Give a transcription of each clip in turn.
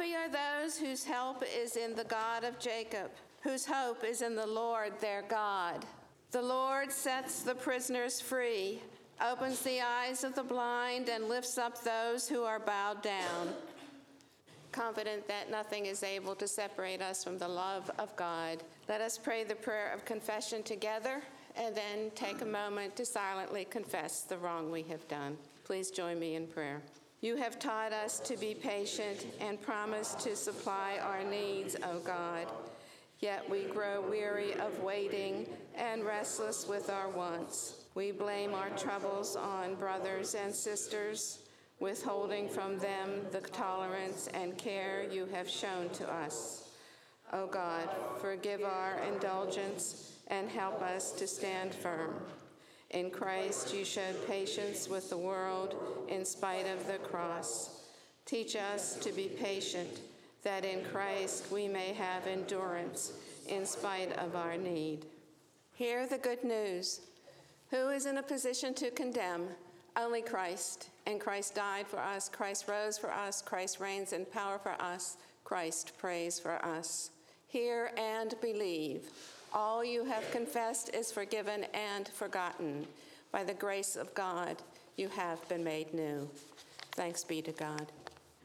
Happy are those whose help is in the God of Jacob, whose hope is in the Lord their God. The Lord sets the prisoners free, opens the eyes of the blind, and lifts up those who are bowed down. Confident that nothing is able to separate us from the love of God, let us pray the prayer of confession together and then take a moment to silently confess the wrong we have done. Please join me in prayer. You have taught us to be patient and promised to supply our needs, O God. Yet we grow weary of waiting and restless with our wants. We blame our troubles on brothers and sisters, withholding from them the tolerance and care you have shown to us. O God, forgive our indulgence and help us to stand firm. In Christ, you showed patience with the world in spite of the cross. Teach us to be patient, that in Christ we may have endurance in spite of our need. Hear the good news. Who is in a position to condemn? Only Christ. And Christ died for us. Christ rose for us. Christ reigns in power for us. Christ prays for us. Hear and believe. All you have confessed is forgiven and forgotten. By the grace of God, you have been made new. Thanks be to God.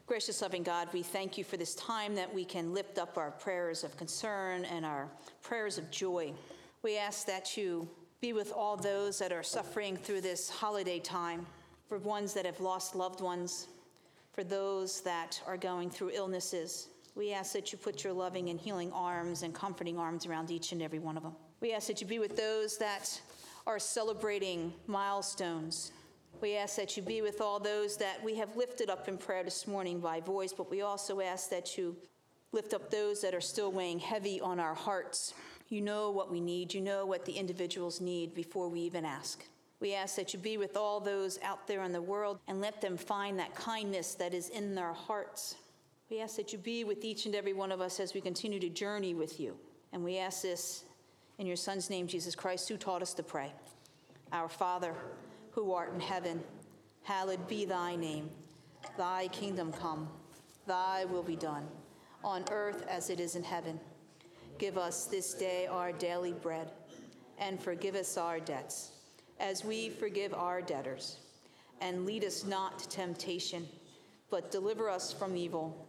Gracious, loving God, we thank you for this time that we can lift up our prayers of concern and our prayers of joy. We ask that you be with all those that are suffering through this holiday time, for ones that have lost loved ones, for those that are going through illnesses, we ask that you put your loving and healing arms and comforting arms around each and every one of them. We ask that you be with those that are celebrating milestones. We ask that you be with all those that we have lifted up in prayer this morning by voice, but we also ask that you lift up those that are still weighing heavy on our hearts. You know what we need, you know what the individuals need before we even ask. We ask that you be with all those out there in the world and let them find that kindness that is in their hearts we ask that you be with each and every one of us as we continue to journey with you. And we ask this in your Son's name, Jesus Christ, who taught us to pray. Our Father, who art in heaven, hallowed be thy name. Thy kingdom come, thy will be done, on earth as it is in heaven. Give us this day our daily bread, and forgive us our debts, as we forgive our debtors. And lead us not to temptation, but deliver us from evil.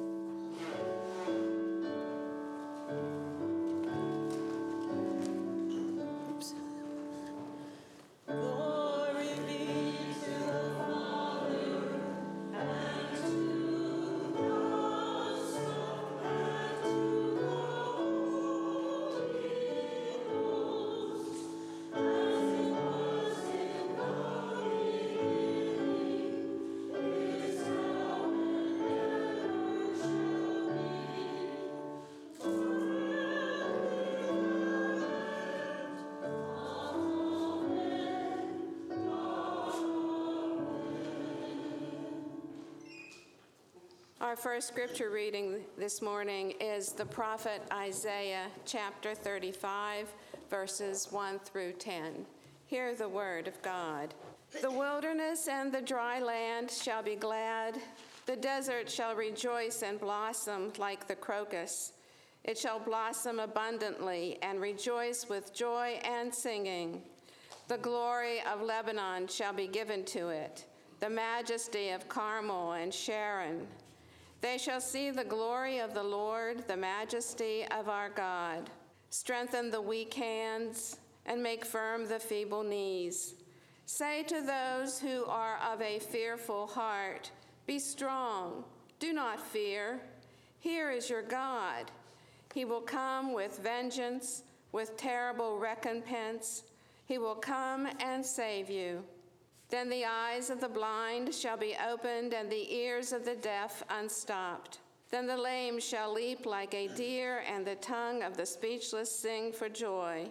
Our first scripture reading this morning is the prophet Isaiah, chapter 35, verses 1 through 10. Hear the word of God. The wilderness and the dry land shall be glad, the desert shall rejoice and blossom like the crocus. It shall blossom abundantly and rejoice with joy and singing. The glory of Lebanon shall be given to it, the majesty of Carmel and Sharon. They shall see the glory of the Lord, the majesty of our God. Strengthen the weak hands and make firm the feeble knees. Say to those who are of a fearful heart, Be strong, do not fear. Here is your God. He will come with vengeance, with terrible recompense. He will come and save you. Then the eyes of the blind shall be opened, and the ears of the deaf unstopped. Then the lame shall leap like a deer, and the tongue of the speechless sing for joy.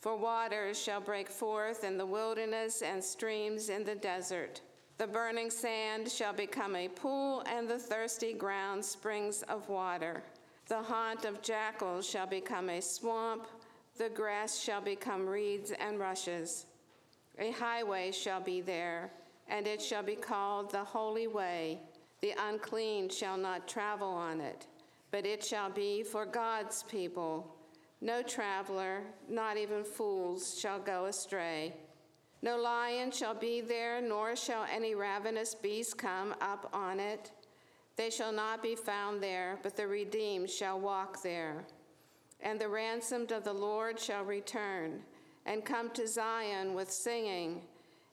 For waters shall break forth in the wilderness, and streams in the desert. The burning sand shall become a pool, and the thirsty ground springs of water. The haunt of jackals shall become a swamp, the grass shall become reeds and rushes. A highway shall be there, and it shall be called the Holy Way. The unclean shall not travel on it, but it shall be for God's people. No traveler, not even fools, shall go astray. No lion shall be there, nor shall any ravenous beast come up on it. They shall not be found there, but the redeemed shall walk there. And the ransomed of the Lord shall return and come to Zion with singing.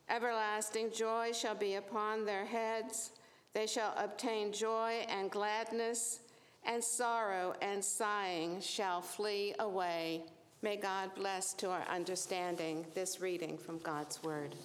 Everlasting joy shall be upon their heads. They shall obtain joy and gladness, and sorrow and sighing shall flee away. May God bless to our understanding this reading from God's Word.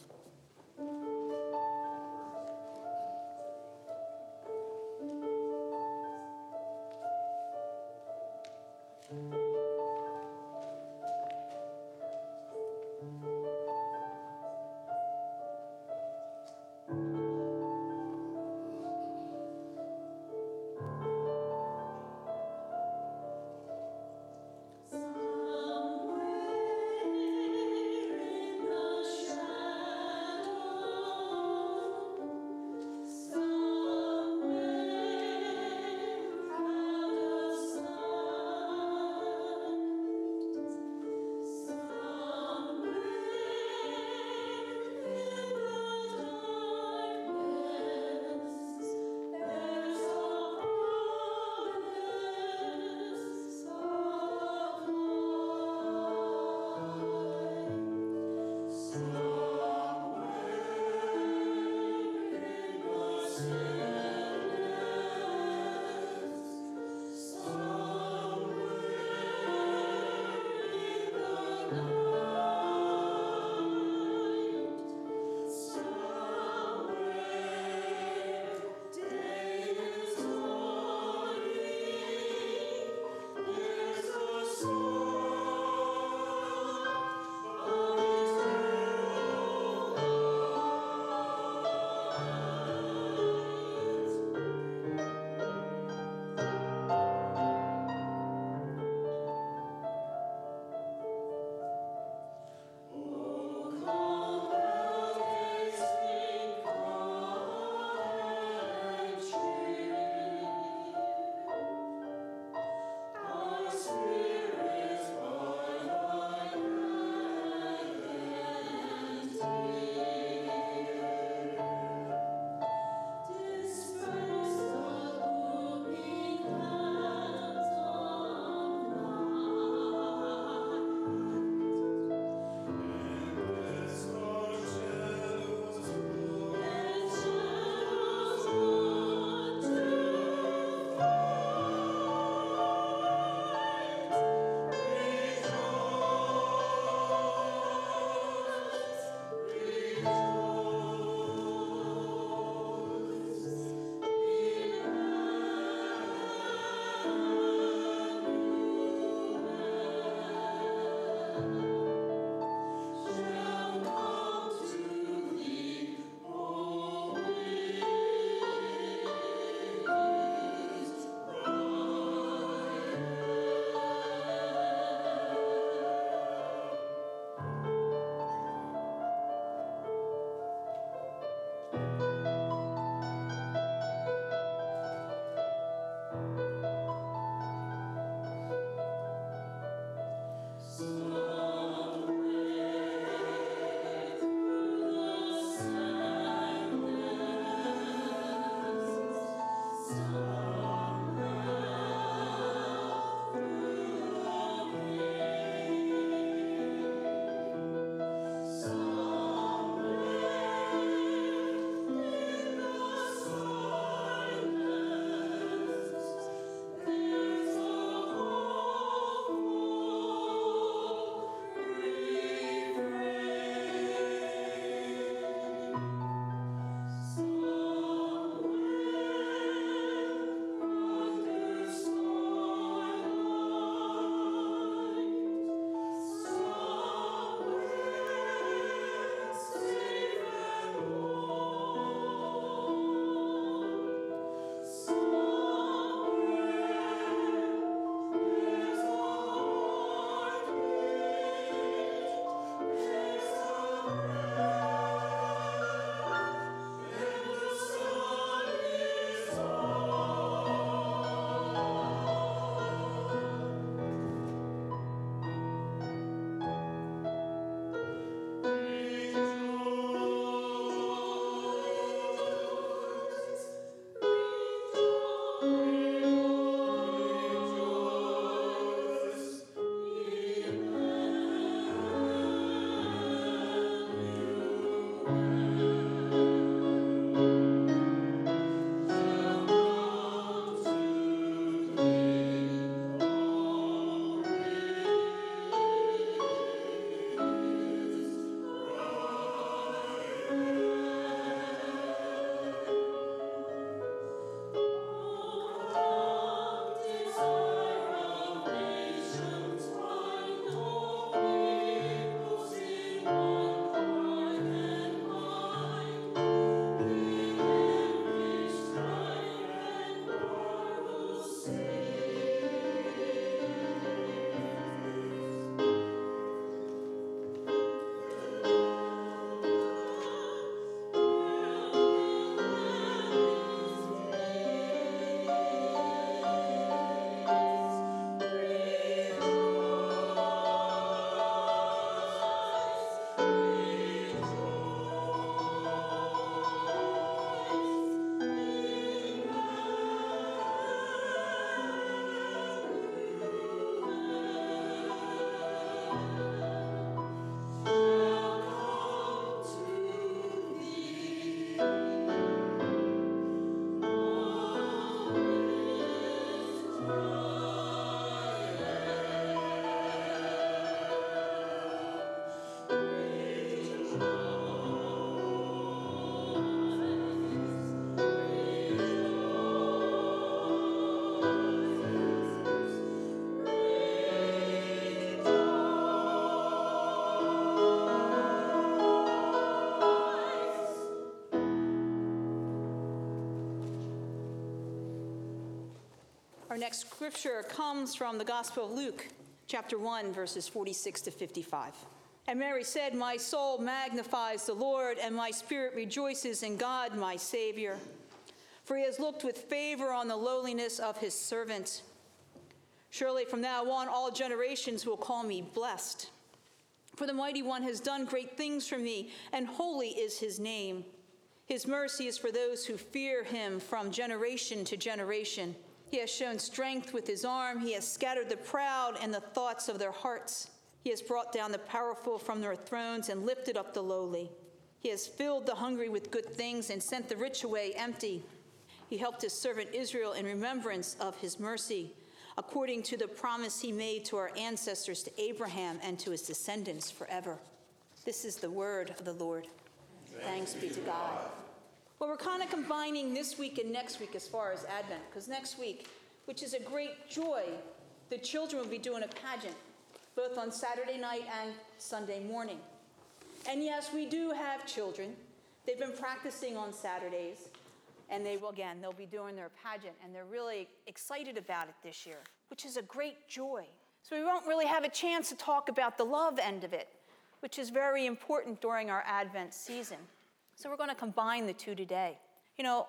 Next scripture comes from the Gospel of Luke, chapter 1, verses 46 to 55. And Mary said, My soul magnifies the Lord, and my spirit rejoices in God, my Savior. For he has looked with favor on the lowliness of his servant. Surely from now on, all generations will call me blessed. For the mighty one has done great things for me, and holy is his name. His mercy is for those who fear him from generation to generation. He has shown strength with his arm. He has scattered the proud and the thoughts of their hearts. He has brought down the powerful from their thrones and lifted up the lowly. He has filled the hungry with good things and sent the rich away empty. He helped his servant Israel in remembrance of his mercy, according to the promise he made to our ancestors, to Abraham, and to his descendants forever. This is the word of the Lord. Thanks, be to God. Well, we're kind of combining this week and next week as far as Advent, because next week, which is a great joy, the children will be doing a pageant, both on Saturday night and Sunday morning. And yes, we do have children. They've been practicing on Saturdays, and they will, again, they'll be doing their pageant, and they're really excited about it this year, which is a great joy. So we won't really have a chance to talk about the love end of it, which is very important during our Advent season. So we're going to combine the two today. You know,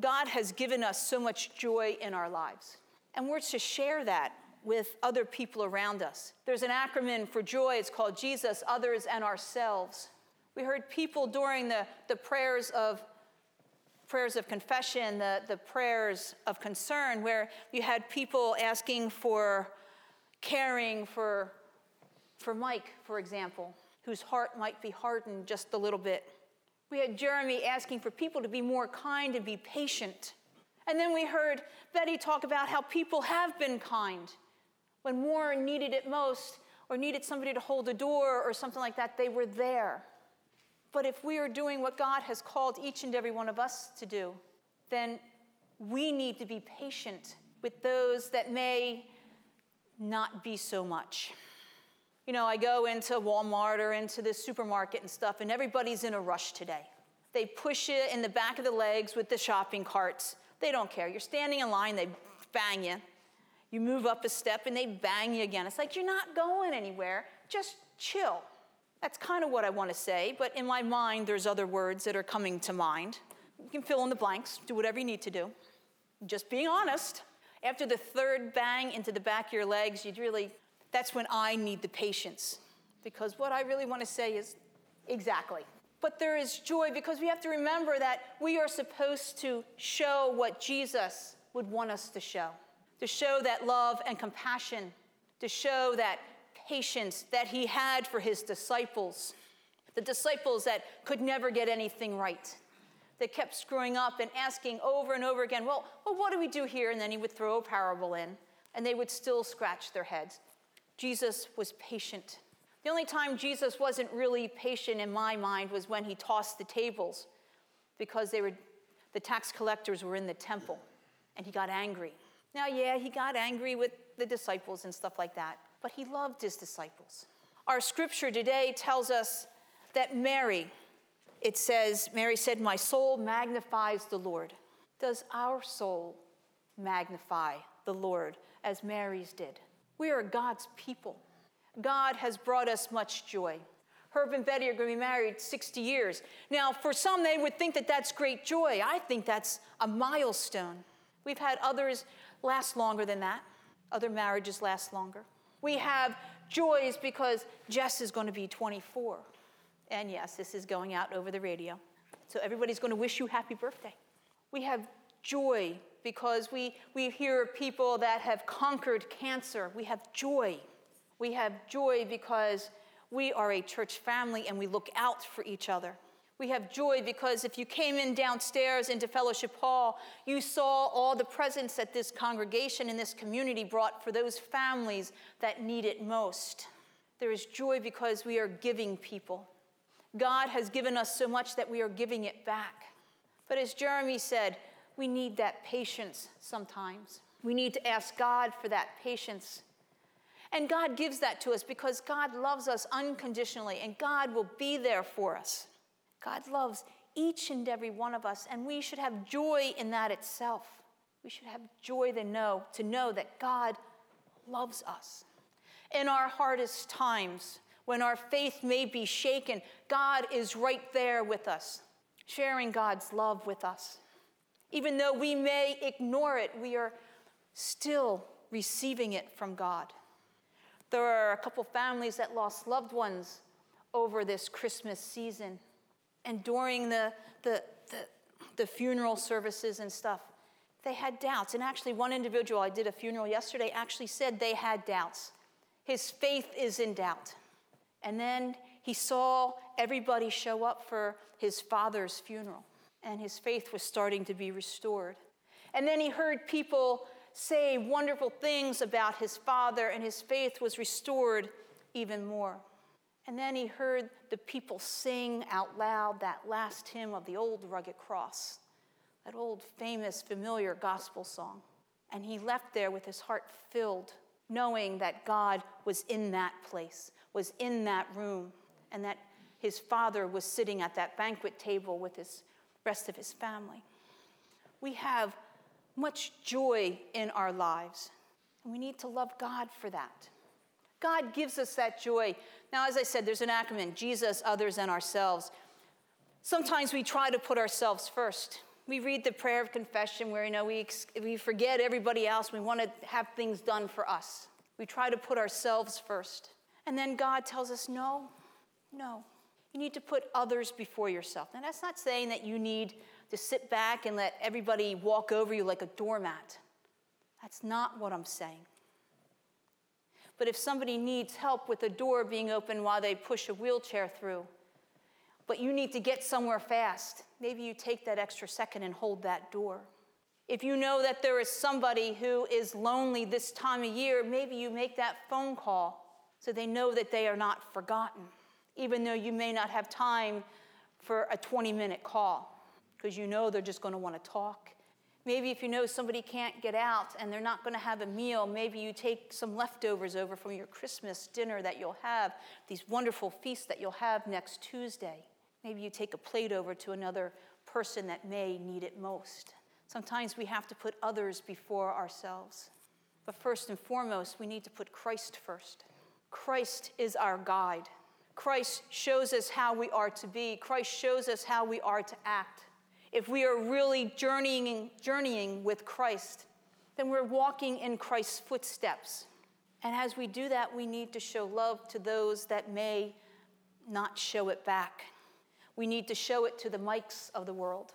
God has given us so much joy in our lives, and we're to share that with other people around us. There's an acronym for joy, it's called Jesus, others, and ourselves. We heard people during the, the prayers of prayers of confession, the, the prayers of concern, where you had people asking for caring for, for Mike, for example, whose heart might be hardened just a little bit. We had Jeremy asking for people to be more kind and be patient. And then we heard Betty talk about how people have been kind. When more needed it most, or needed somebody to hold a door or something like that, they were there. But if we are doing what God has called each and every one of us to do, then we need to be patient with those that may not be so much. You know, I go into Walmart or into the supermarket and stuff, and everybody's in a rush today. They push you in the back of the legs with the shopping carts. They don't care. You're standing in line, they bang you. You move up a step and they bang you again. It's like you're not going anywhere. Just chill. That's kind of what I want to say, but in my mind, there's other words that are coming to mind. You can fill in the blanks, do whatever you need to do. Just being honest. After the third bang into the back of your legs, you'd really that's when I need the patience. Because what I really want to say is exactly. But there is joy because we have to remember that we are supposed to show what Jesus would want us to show to show that love and compassion, to show that patience that he had for his disciples, the disciples that could never get anything right. That kept screwing up and asking over and over again, well, well, what do we do here? And then he would throw a parable in, and they would still scratch their heads. Jesus was patient. The only time Jesus wasn't really patient in my mind was when he tossed the tables because they were, the tax collectors were in the temple and he got angry. Now, yeah, he got angry with the disciples and stuff like that, but he loved his disciples. Our scripture today tells us that Mary, it says, Mary said, My soul magnifies the Lord. Does our soul magnify the Lord as Mary's did? We are God's people. God has brought us much joy. Herb and Betty are going to be married 60 years. Now, for some, they would think that that's great joy. I think that's a milestone. We've had others last longer than that, other marriages last longer. We have joys because Jess is going to be 24. And yes, this is going out over the radio. So everybody's going to wish you happy birthday. We have joy because we, we hear people that have conquered cancer. We have joy. We have joy because we are a church family and we look out for each other. We have joy because if you came in downstairs into Fellowship Hall, you saw all the presents that this congregation and this community brought for those families that need it most. There is joy because we are giving people. God has given us so much that we are giving it back. But as Jeremy said, we need that patience sometimes. We need to ask God for that patience. And God gives that to us because God loves us unconditionally and God will be there for us. God loves each and every one of us, and we should have joy in that itself. We should have joy to know, to know that God loves us. In our hardest times, when our faith may be shaken, God is right there with us, sharing God's love with us. Even though we may ignore it, we are still receiving it from God. There are a couple families that lost loved ones over this Christmas season. And during the, the, the, the funeral services and stuff, they had doubts. And actually, one individual, I did a funeral yesterday, actually said they had doubts. His faith is in doubt. And then he saw everybody show up for his father's funeral, and his faith was starting to be restored. And then he heard people say wonderful things about his father, and his faith was restored even more. And then he heard the people sing out loud that last hymn of the old rugged cross, that old famous familiar gospel song. And he left there with his heart filled, knowing that God was in that place, was in that room, and that his father was sitting at that banquet table with his rest of his family. We have much joy in our lives, and we need to love God for that. God gives us that joy now, as I said, there's an acronym Jesus, others, and ourselves. Sometimes we try to put ourselves first. We read the prayer of confession where, you know, we, we forget everybody else. We want to have things done for us. We try to put ourselves first. And then God tells us, no, no. You need to put others before yourself. Now, that's not saying that you need to sit back and let everybody walk over you like a doormat. That's not what I'm saying. But if somebody needs help with a door being open while they push a wheelchair through, but you need to get somewhere fast, maybe you take that extra second and hold that door. If you know that there is somebody who is lonely this time of year, maybe you make that phone call so they know that they are not forgotten, even though you may not have time for a 20 minute call, because you know they're just going to want to talk Maybe if you know somebody can't get out and they're not going to have a meal, maybe you take some leftovers over from your Christmas dinner that you'll have, these wonderful feasts that you'll have next Tuesday. Maybe you take a plate over to another person that may need it most. Sometimes we have to put others before ourselves. But first and foremost, we need to put Christ first. Christ is our guide. Christ shows us how we are to be. Christ shows us how we are to act if we are really journeying, journeying with Christ, then we're walking in Christ's footsteps. And as we do that, we need to show love to those that may not show it back. We need to show it to the Mikes of the world.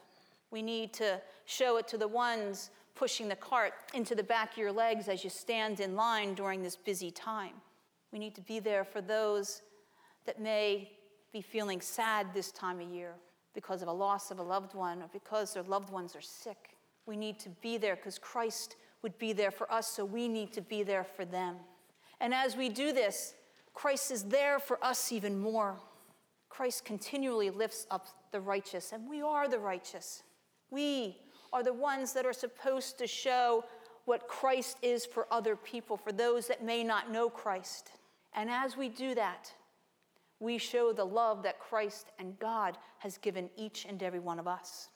We need to show it to the ones pushing the cart into the back of your legs as you stand in line during this busy time. We need to be there for those that may be feeling sad this time of year because of a loss of a loved one or because their loved ones are sick. We need to be there because Christ would be there for us, so we need to be there for them. And as we do this, Christ is there for us even more. Christ continually lifts up the righteous, and we are the righteous. We are the ones that are supposed to show what Christ is for other people, for those that may not know Christ. And as we do that, we show the love that Christ and God has given each and every one of us.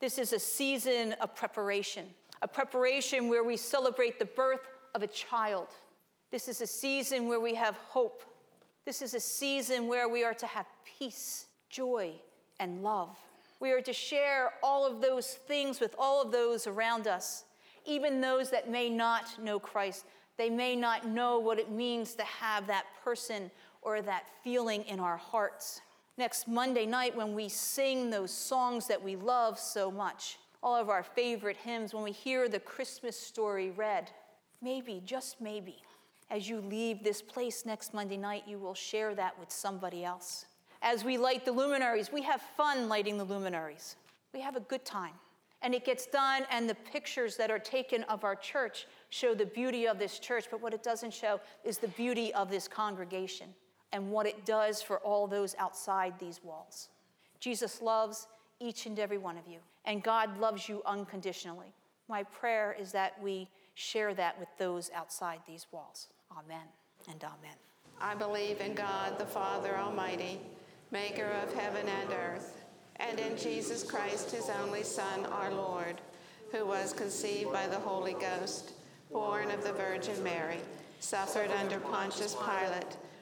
This is a season of preparation, a preparation where we celebrate the birth of a child. This is a season where we have hope. This is a season where we are to have peace, joy, and love. We are to share all of those things with all of those around us, even those that may not know Christ. They may not know what it means to have that person or that feeling in our hearts. Next Monday night, when we sing those songs that we love so much, all of our favorite hymns, when we hear the Christmas story read, maybe, just maybe, as you leave this place next Monday night, you will share that with somebody else as we light the luminaries. We have fun lighting the luminaries. We have a good time. And it gets done, and the pictures that are taken of our church show the beauty of this church, but what it doesn't show is the beauty of this congregation and what it does for all those outside these walls. Jesus loves each and every one of you, and God loves you unconditionally. My prayer is that we share that with those outside these walls. Amen and amen. I believe in God, the Father Almighty maker of heaven and earth, and in Jesus Christ, his only Son, our Lord, who was conceived by the Holy Ghost, born of the Virgin Mary, suffered under Pontius Pilate,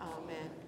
Amen.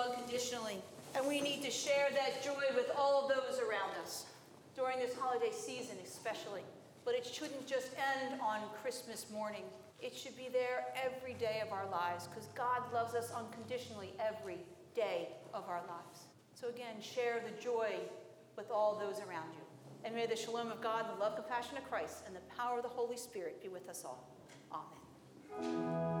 Unconditionally, and we need to share that joy with all of those around us during this holiday season, especially. But it shouldn't just end on Christmas morning. It should be there every day of our lives because God loves us unconditionally every day of our lives. So, again, share the joy with all those around you. And may the shalom of God, the love, compassion of Christ, and the power of the Holy Spirit be with us all. Amen.